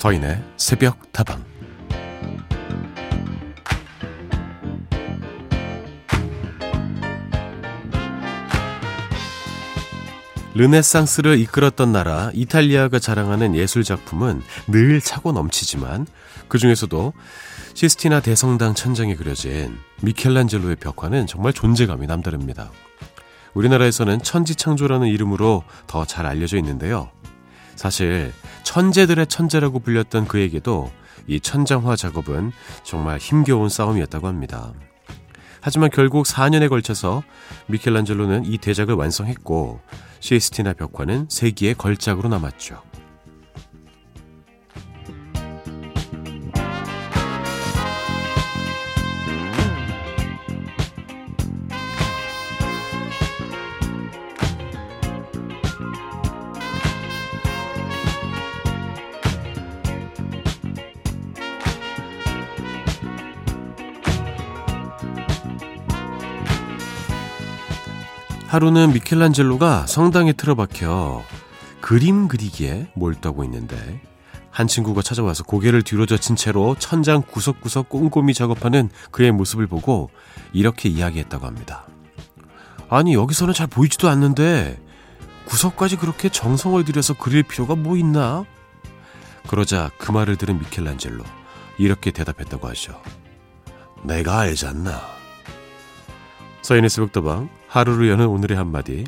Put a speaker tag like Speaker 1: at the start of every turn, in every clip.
Speaker 1: 서인의 새벽 다방 르네상스를 이끌었던 나라 이탈리아가 자랑하는 예술 작품은 늘 차고 넘치지만 그 중에서도 시스티나 대성당 천장에 그려진 미켈란젤로의 벽화는 정말 존재감이 남다릅니다. 우리나라에서는 천지창조라는 이름으로 더 잘 알려져 있는데요. 사실 천재들의 천재라고 불렸던 그에게도 이 천장화 작업은 정말 힘겨운 싸움이었다고 합니다. 하지만 결국 4년에 걸쳐서 미켈란젤로는 이 대작을 완성했고 시스티나 벽화는 세기의 걸작으로 남았죠. 하루는 미켈란젤로가 성당에 틀어박혀 그림 그리기에 몰두하고 있는데 한 친구가 찾아와서 고개를 뒤로 젖힌 채로 천장 구석구석 꼼꼼히 작업하는 그의 모습을 보고 이렇게 이야기했다고 합니다. 아니 여기서는 잘 보이지도 않는데 구석까지 그렇게 정성을 들여서 그릴 필요가 뭐 있나? 그러자 그 말을 들은 미켈란젤로 이렇게 대답했다고 하죠. 내가 알잖나. 서인의 새벽도방 하루를 여는 오늘의 한마디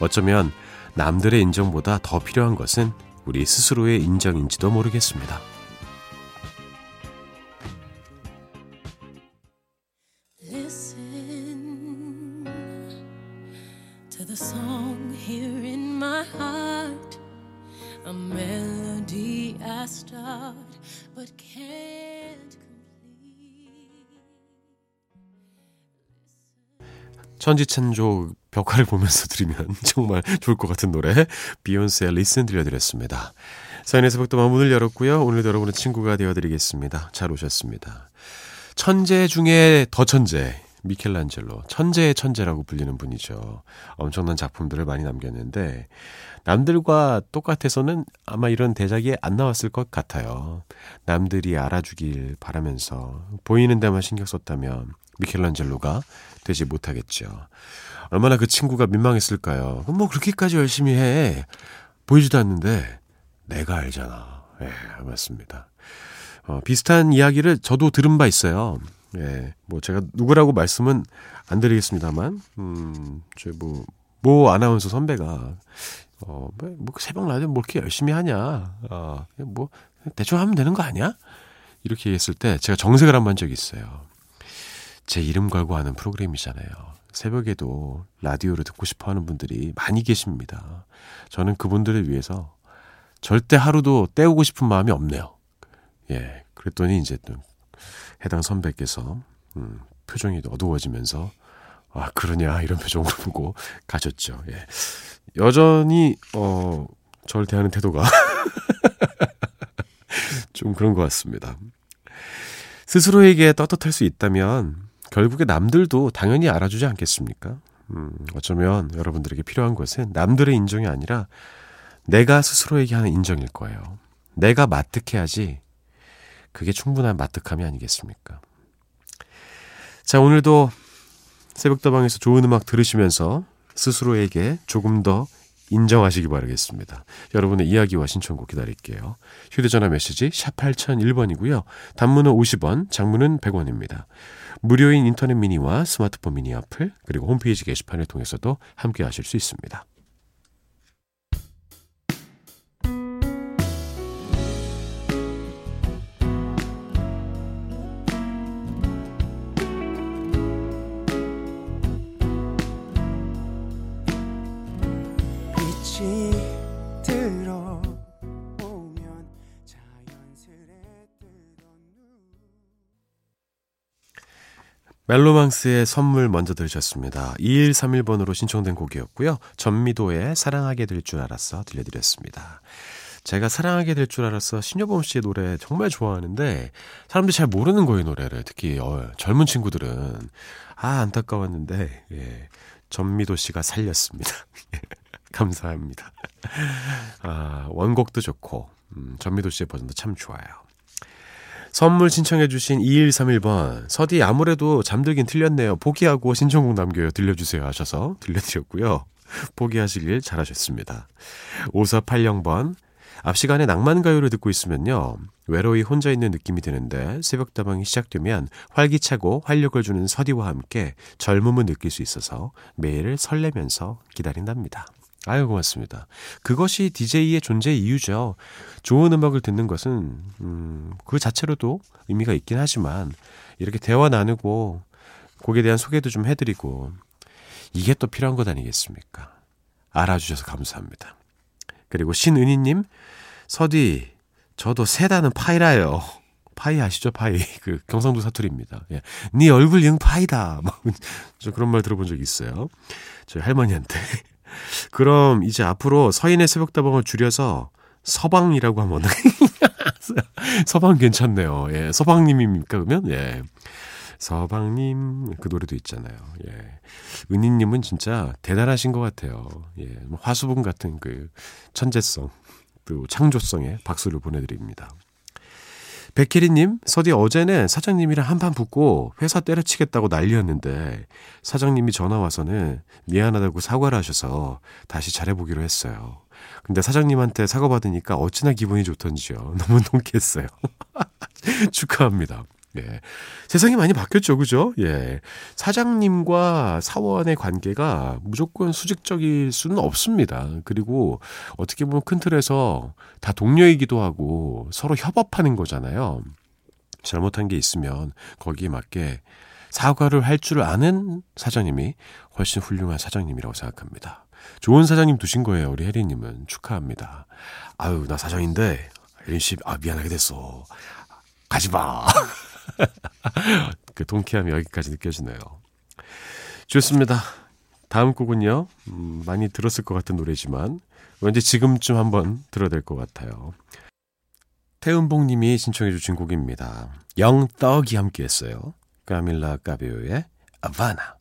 Speaker 1: 어쩌면 남들의 인정보다 더 필요한 것은 우리 스스로의 인정인지도 모르겠습니다. 천지천조 벽화를 보면서 들으면 정말 좋을 것 같은 노래 비욘세의 리슨 들려드렸습니다. 사인의 새벽도 문을 열었고요. 오늘도 여러분의 친구가 되어드리겠습니다. 잘 오셨습니다. 천재 중에 더 천재 미켈란젤로 천재의 천재라고 불리는 분이죠. 엄청난 작품들을 많이 남겼는데 남들과 똑같아서는 아마 이런 대작이 안 나왔을 것 같아요. 남들이 알아주길 바라면서 보이는 데만 신경 썼다면 미켈란젤로가 되지 못하겠죠. 얼마나 그 친구가 민망했을까요? 뭐 그렇게까지 열심히 해. 보이지도 않는데 내가 알잖아. 예, 맞습니다. 어, 비슷한 이야기를 저도 들은 바 있어요. 예, 뭐 제가 누구라고 말씀은 안 드리겠습니다만, 음, 저 뭐, 모 아나운서 선배가, 어, 뭐, 뭐 새벽 라디오 뭐 이렇게 열심히 하냐. 어, 뭐, 대충 하면 되는 거 아니야? 이렇게 했을 때 제가 정색을 한번 적이 있어요. 제 이름 걸고 하는 프로그램이잖아요. 새벽에도 라디오를 듣고 싶어 하는 분들이 많이 계십니다. 저는 그분들을 위해서 절대 하루도 때우고 싶은 마음이 없네요. 예. 그랬더니 이제 또 해당 선배께서, 음, 표정이 어두워지면서, 아, 그러냐, 이런 표정으로 보고 가셨죠. 예. 여전히, 어, 저를 대하는 태도가 좀 그런 것 같습니다. 스스로에게 떳떳할 수 있다면 결국에 남들도 당연히 알아주지 않겠습니까? 음, 어쩌면 여러분들에게 필요한 것은 남들의 인정이 아니라 내가 스스로에게 하는 인정일 거예요. 내가 마뜩해야지 그게 충분한 마뜩함이 아니겠습니까? 자, 오늘도 새벽다방에서 좋은 음악 들으시면서 스스로에게 조금 더 인정하시기 바라겠습니다. 여러분의 이야기와 신청곡 기다릴게요. 휴대전화 메시지 샵 8001번이고요. 단문은 50원, 장문은 100원입니다. 무료인 인터넷 미니와 스마트폰 미니 어플, 그리고 홈페이지 게시판을 통해서도 함께 하실 수 있습니다. 멜로망스의 선물 먼저 들으셨습니다. 2131번으로 신청된 곡이었고요. 전미도의 사랑하게 될 줄 알았어 들려드렸습니다. 제가 사랑하게 될 줄 알았어 신여범 씨의 노래 정말 좋아하는데 사람들이 잘 모르는 거예요 노래를 특히 어, 젊은 친구들은 아 안타까웠는데 예, 전미도 씨가 살렸습니다. 감사합니다. 아 원곡도 좋고 음, 전미도 씨의 버전도 참 좋아요. 선물 신청해주신 2131번. 서디 아무래도 잠들긴 틀렸네요. 포기하고 신청곡 남겨요. 들려주세요 하셔서 들려드렸고요. 포기하시길 잘하셨습니다. 5480번. 앞 시간에 낭만가요를 듣고 있으면요. 외로이 혼자 있는 느낌이 드는데 새벽다방이 시작되면 활기차고 활력을 주는 서디와 함께 젊음을 느낄 수 있어서 매일 설레면서 기다린답니다. 아유, 고맙습니다. 그것이 DJ의 존재 이유죠. 좋은 음악을 듣는 것은, 음, 그 자체로도 의미가 있긴 하지만, 이렇게 대화 나누고, 곡에 대한 소개도 좀 해드리고, 이게 또 필요한 것 아니겠습니까? 알아주셔서 감사합니다. 그리고 신은희님, 서디, 저도 세다는 파이라요. 파이 아시죠? 파이. 그 경상도 사투리입니다. 예. 네 얼굴 영 파이다. 막, 저 그런 말 들어본 적 있어요. 저희 할머니한테. 그럼 이제 앞으로 서인의 새벽다방을 줄여서 서방이라고 하면 서방 괜찮네요. 예. 서방님입니까, 그러면? 예. 서방님 그 노래도 있잖아요. 예. 은희님은 진짜 대단하신 것 같아요. 예. 뭐 화수분 같은 그 천재성, 또 창조성에 박수를 보내드립니다. 백혜리님, 서디 어제는 사장님이랑 한판 붙고 회사 때려치겠다고 난리였는데 사장님이 전화 와서는 미안하다고 사과를 하셔서 다시 잘해보기로 했어요. 근데 사장님한테 사과받으니까 어찌나 기분이 좋던지요. 너무 통쾌했어요. 축하합니다. 예. 세상이 많이 바뀌었죠, 그죠? 예. 사장님과 사원의 관계가 무조건 수직적일 수는 없습니다. 그리고 어떻게 보면 큰 틀에서 다 동료이기도 하고 서로 협업하는 거잖아요. 잘못한 게 있으면 거기에 맞게 사과를 할 줄 아는 사장님이 훨씬 훌륭한 사장님이라고 생각합니다. 좋은 사장님 두신 거예요, 우리 혜리님은. 축하합니다. 아유, 나 사장인데, 혜린 씨, 아, 미안하게 됐어. 가지 마. 그 통쾌함이 여기까지 느껴지네요. 좋습니다. 다음 곡은요, 음, 많이 들었을 것 같은 노래지만, 왠지 지금쯤 한번 들어야 될 것 같아요. 태은봉 님이 신청해 주신 곡입니다. 영떡이 함께 했어요. 까밀라 까베오의 아바나.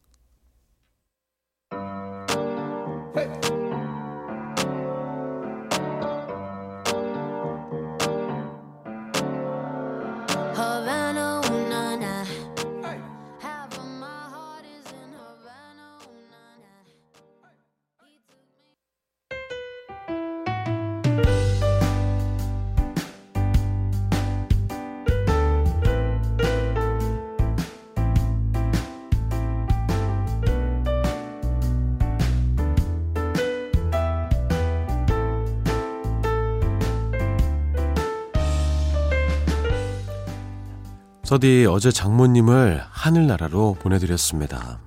Speaker 1: 서디 어제 장모님을 하늘나라로 보내드렸습니다.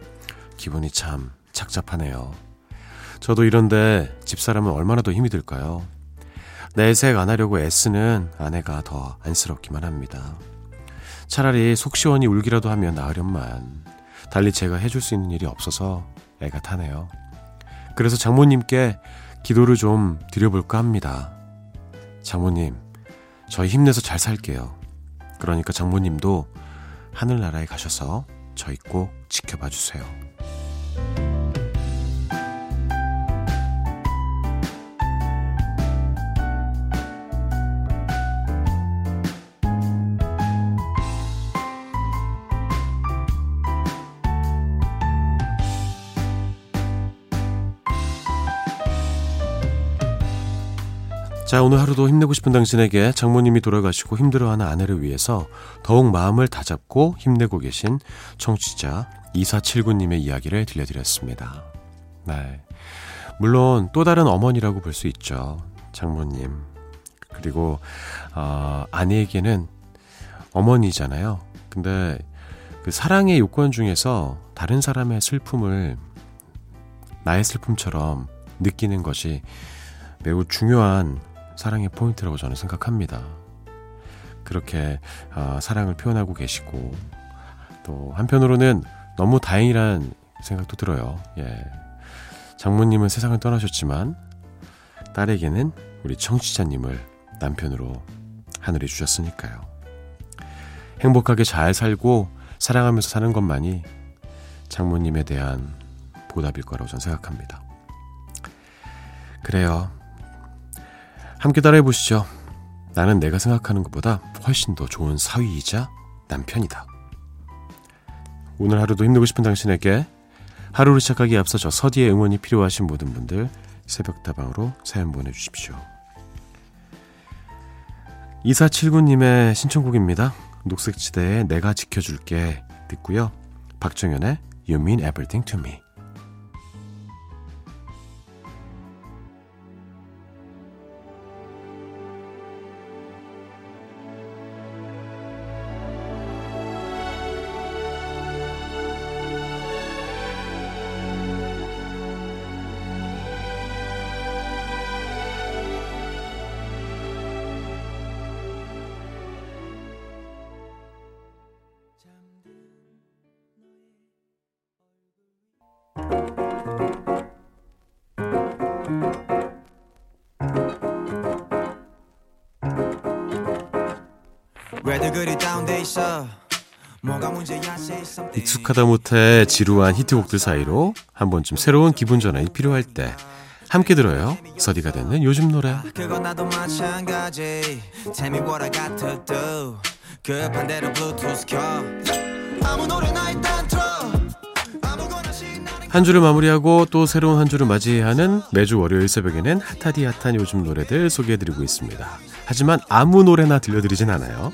Speaker 1: 기분이 참 착잡하네요. 저도 이런데 집사람은 얼마나 더 힘이 들까요? 내색 안 하려고 애쓰는 아내가 더 안쓰럽기만 합니다. 차라리 속 시원히 울기라도 하면 나으련만. 달리 제가 해줄 수 있는 일이 없어서 애가 타네요. 그래서 장모님께 기도를 좀 드려볼까 합니다. 장모님, 저희 힘내서 잘 살게요. 그러니까 장모님도 하늘나라에 가셔서 저희 꼭 지켜봐 주세요. 자, 오늘 하루도 힘내고 싶은 당신에게 장모님이 돌아가시고 힘들어하는 아내를 위해서 더욱 마음을 다잡고 힘내고 계신 청취자 2479님의 이야기를 들려드렸습니다. 네. 물론 또 다른 어머니라고 볼 수 있죠. 장모님. 그리고, 어, 아내에게는 어머니잖아요. 근데 그 사랑의 요건 중에서 다른 사람의 슬픔을 나의 슬픔처럼 느끼는 것이 매우 중요한 사랑의 포인트라고 저는 생각합니다. 그렇게 어, 사랑을 표현하고 계시고 또 한편으로는 너무 다행이란 생각도 들어요. 예. 장모님은 세상을 떠나셨지만 딸에게는 우리 청취자님을 남편으로 하늘에 주셨으니까요. 행복하게 잘 살고 사랑하면서 사는 것만이 장모님에 대한 보답일 거라고 저는 생각합니다. 그래요. 함께 따라해 보시죠. 나는 내가 생각하는 것보다 훨씬 더 좋은 사위이자 남편이다. 오늘 하루도 힘내고 싶은 당신에게 하루를 시작하기에 앞서 저 서디의 응원이 필요하신 모든 분들 새벽다방으로 사연 보내주십시오. 2479님의 신청곡입니다. 녹색지대의 내가 지켜줄게 듣고요. 박정현의 You Mean Everything to Me 익숙하다 못해 지루한 히트곡들 사이로 한 번쯤 새로운 기분 전환이 필요할 때 함께 들어요. 서디가 듣는 요즘 노래. 한 주를 마무리하고 또 새로운 한 주를 맞이하는 매주 월요일 새벽에는 핫하디 핫한 요즘 노래들 소개해드리고 있습니다. 하지만 아무 노래나 들려드리진 않아요.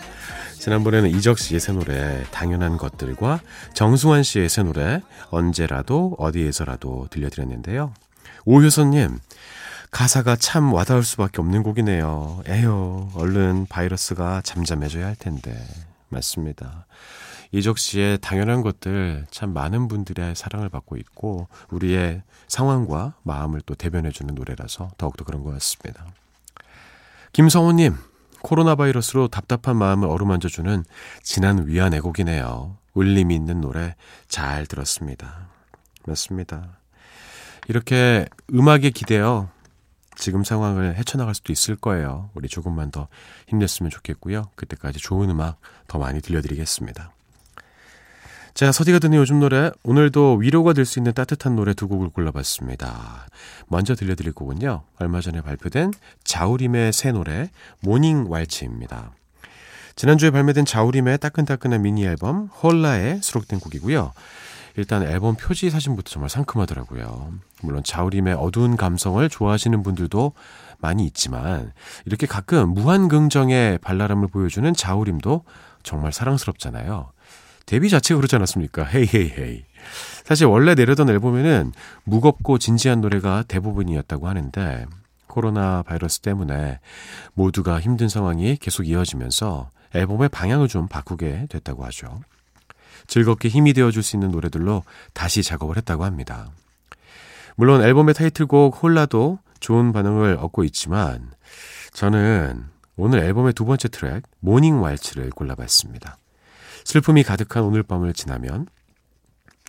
Speaker 1: 지난번에는 이적 씨의 새 노래 당연한 것들과 정승환 씨의 새 노래 언제라도 어디에서라도 들려드렸는데요. 오효선님 가사가 참 와닿을 수밖에 없는 곡이네요. 에휴 얼른 바이러스가 잠잠해져야 할 텐데 맞습니다. 이적 씨의 당연한 것들 참 많은 분들의 사랑을 받고 있고 우리의 상황과 마음을 또 대변해주는 노래라서 더욱더 그런 것 같습니다. 김성호님, 코로나 바이러스로 답답한 마음을 어루만져주는 진한 위안 애곡이네요. 울림이 있는 노래 잘 들었습니다. 맞습니다. 이렇게 음악에 기대어 지금 상황을 헤쳐나갈 수도 있을 거예요. 우리 조금만 더 힘냈으면 좋겠고요. 그때까지 좋은 음악 더 많이 들려드리겠습니다. 자, 서디가 듣는 요즘 노래, 오늘도 위로가 될 수 있는 따뜻한 노래 두 곡을 골라봤습니다. 먼저 들려드릴 곡은요, 얼마 전에 발표된 자우림의 새 노래, Morning Waltz입니다. 지난주에 발매된 자우림의 따끈따끈한 미니 앨범, HOLA에 수록된 곡이고요. 일단 앨범 표지 사진부터 정말 상큼하더라고요. 물론 자우림의 어두운 감성을 좋아하시는 분들도 많이 있지만, 이렇게 가끔 무한 긍정의 발랄함을 보여주는 자우림도 정말 사랑스럽잖아요. 데뷔 자체가 그렇지 않았습니까? Hey Hey Hey. 사실 원래 내려던 앨범에는 무겁고 진지한 노래가 대부분이었다고 하는데 코로나 바이러스 때문에 모두가 힘든 상황이 계속 이어지면서 앨범의 방향을 좀 바꾸게 됐다고 하죠. 즐겁게 힘이 되어줄 수 있는 노래들로 다시 작업을 했다고 합니다. 물론 앨범의 타이틀곡 HOLA도 좋은 반응을 얻고 있지만 저는 오늘 앨범의 두 번째 트랙 Morning Waltz를 골라봤습니다. 슬픔이 가득한 오늘 밤을 지나면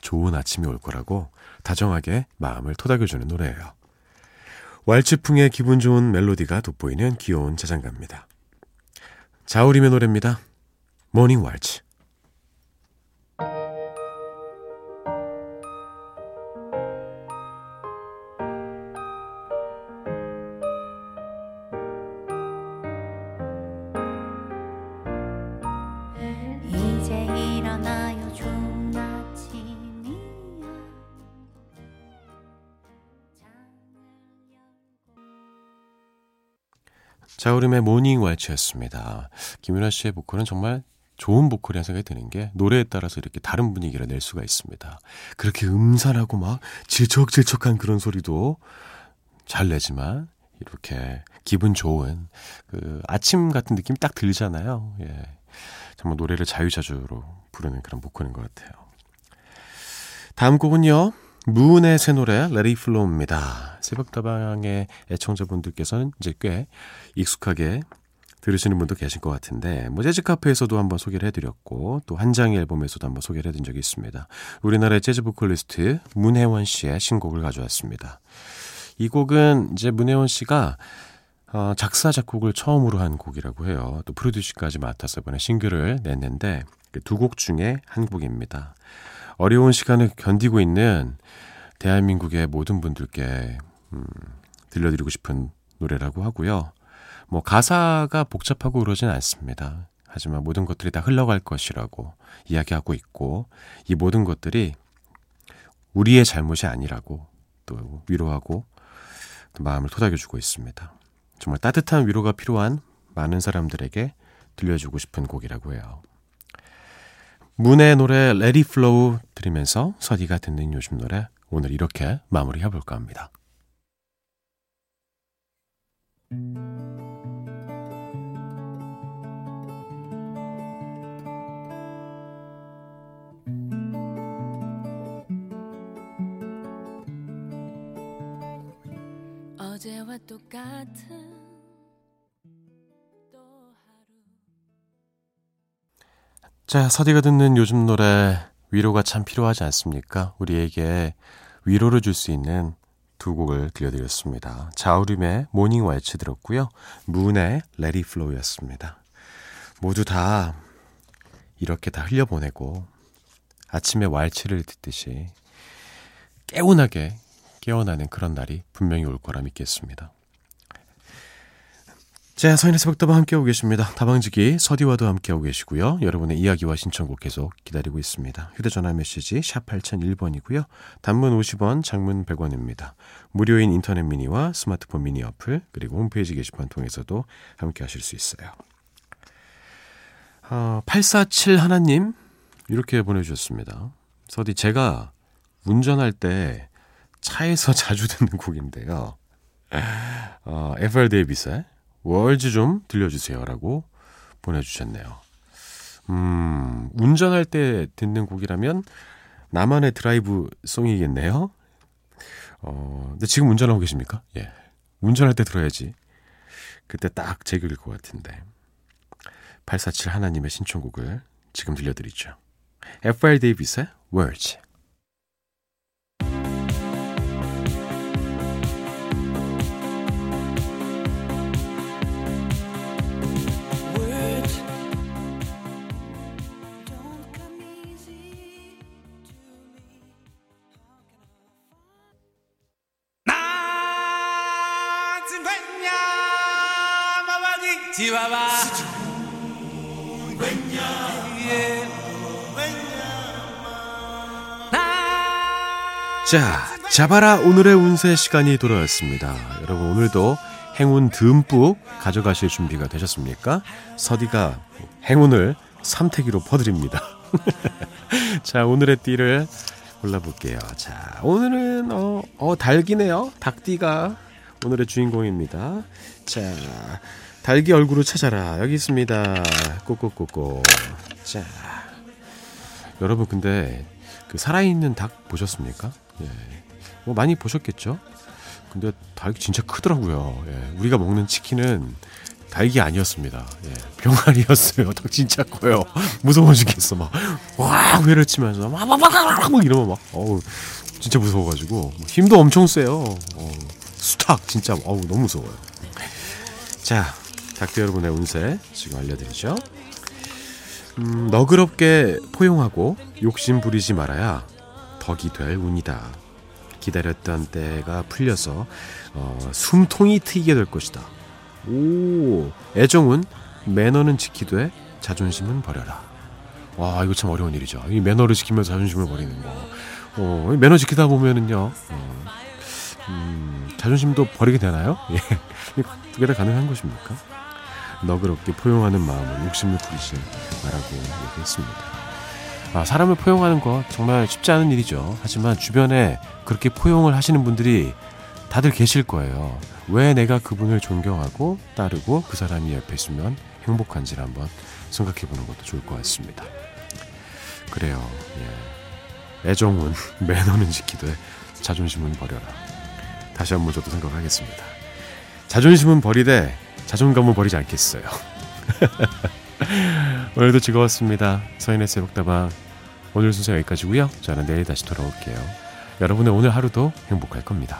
Speaker 1: 좋은 아침이 올 거라고 다정하게 마음을 토닥여주는 노래예요. 왈츠풍의 기분 좋은 멜로디가 돋보이는 귀여운 자장가입니다. 자우림의 노래입니다. Morning Waltz 자우림의 Morning Waltz였습니다. 김윤아 씨의 보컬은 정말 좋은 보컬이라는 생각이 드는 게 노래에 따라서 이렇게 다른 분위기를 낼 수가 있습니다. 그렇게 음산하고 막 질척질척한 그런 소리도 잘 내지만 이렇게 기분 좋은 그 아침 같은 느낌이 딱 들잖아요. 예. 정말 노래를 자유자재로 부르는 그런 보컬인 것 같아요. 다음 곡은요. 문의 새 노래 It Flow입니다. 새벽다방의 애청자분들께서는 이제 꽤 익숙하게 들으시는 분도 계실 것 같은데 뭐 재즈 카페에서도 한번 소개를 해드렸고 또 한 장의 앨범에서도 한번 소개를 해드린 적이 있습니다. 우리나라의 재즈 보컬리스트 문혜원 씨의 신곡을 가져왔습니다. 이 곡은 이제 문혜원 씨가 어, 작사 작곡을 처음으로 한 곡이라고 해요. 또 프로듀싱까지 맡아서 이번에 싱글을 냈는데 그 두 곡 중에 한 곡입니다. 어려운 시간을 견디고 있는 대한민국의 모든 분들께 음, 들려드리고 싶은 노래라고 하고요. 뭐 가사가 복잡하고 그러진 않습니다. 하지만 모든 것들이 다 흘러갈 것이라고 이야기하고 있고 이 모든 것들이 우리의 잘못이 아니라고 또 위로하고 또 마음을 토닥여주고 있습니다. 정말 따뜻한 위로가 필요한 많은 사람들에게 들려주고 싶은 곡이라고 해요. 문의 노래 It Flow 들으면서 서디가 듣는 요즘 노래 오늘 이렇게 마무리해 볼까 합니다. 어제와 똑같은 자, 서디가 듣는 요즘 노래 위로가 참 필요하지 않습니까? 우리에게 위로를 줄 수 있는 두 곡을 들려드렸습니다. 자우림의 Morning Waltz 들었고요. 문의 Let It Flow였습니다. 모두 다 이렇게 다 흘려보내고 아침에 왈츠를 듣듯이 깨운하게 깨어나는 그런 날이 분명히 올 거라 믿겠습니다. 자, 서인의 새벽다방 함께하고 계십니다. 다방지기 서디와도 함께하고 계시고요. 여러분의 이야기와 신청곡 계속 기다리고 있습니다. 휴대전화 메시지 샵 8001번이고요. 단문 50원, 장문 100원입니다. 무료인 인터넷 미니와 스마트폰 미니 어플, 그리고 홈페이지 게시판 통해서도 함께하실 수 있어요. 어, 847 하나님 이렇게 보내주셨습니다. 서디 제가 운전할 때 차에서 자주 듣는 곡인데요. 어, FR 데이비스의 월즈 좀 들려주세요 라고 보내주셨네요. 음, 운전할 때 듣는 곡이라면 나만의 drive song이겠네요. 어, 근데 지금 운전하고 계십니까? 예. 운전할 때 들어야지. 그때 딱 제격일 것 같은데. 847 하나님의 신청곡을 지금 들려드리죠. FR 데이비스의 Words. 자, 자바라 오늘의 운세 시간이 돌아왔습니다. 여러분 오늘도 행운 듬뿍 가져가실 준비가 되셨습니까? 서디가 행운을 삼태기로 퍼드립니다. 자, 오늘의 띠를 골라볼게요. 자, 오늘은 어, 어 닭이네요. 닭띠가 오늘의 주인공입니다. 자, 달기 얼굴을 찾아라. 여기 있습니다. 꼬꼬꼬꼬. 자. 여러분, 근데 그 살아있는 닭 보셨습니까? 예. 뭐 많이 보셨겠죠? 근데 닭이 진짜 크더라고요. 예. 우리가 먹는 치킨은 닭이 아니었습니다. 예. 병아리였어요. 닭 진짜 커요. 무서워 죽겠어. 막, 와, 회를 치면서, 막, 막, 막, 막, 막 이러면 막, 어우, 진짜 무서워가지고. 뭐 힘도 엄청 세요. 어, 수탉, 진짜, 어우, 너무 무서워요. 자, 닭들 여러분의 운세 지금 알려드리죠. 음, 너그럽게 포용하고 욕심 부리지 말아야 덕이 될 운이다. 기다렸던 때가 풀려서 어, 숨통이 트이게 될 것이다. 오, 애정은 매너는 지키되 자존심은 버려라. 와, 이거 참 어려운 일이죠. 이 매너를 지키면서 자존심을 버리는 거. 어, 매너 지키다 보면은요, 어, 음, 자존심도 버리게 되나요? 예. 두 개 다 가능한 것입니까? 너그럽게 포용하는 마음을 욕심을 부리지 말라고 얘기했습니다. 아, 사람을 포용하는 거 정말 쉽지 않은 일이죠. 하지만 주변에 그렇게 포용을 하시는 분들이 다들 계실 거예요. 왜 내가 그분을 존경하고 따르고 그 사람이 옆에 있으면 행복한지를 한번 생각해 보는 것도 좋을 것 같습니다. 그래요. 예. 애정은 매너는 지키되 자존심은 버려라. 다시 한번 저도 생각하겠습니다. 자존심은 버리되 자존감은 버리지 않겠어요. 오늘도 즐거웠습니다. 서인의 새벽다방 오늘 순서 여기까지고요. 저는 내일 다시 돌아올게요. 여러분의 오늘 하루도 행복할 겁니다.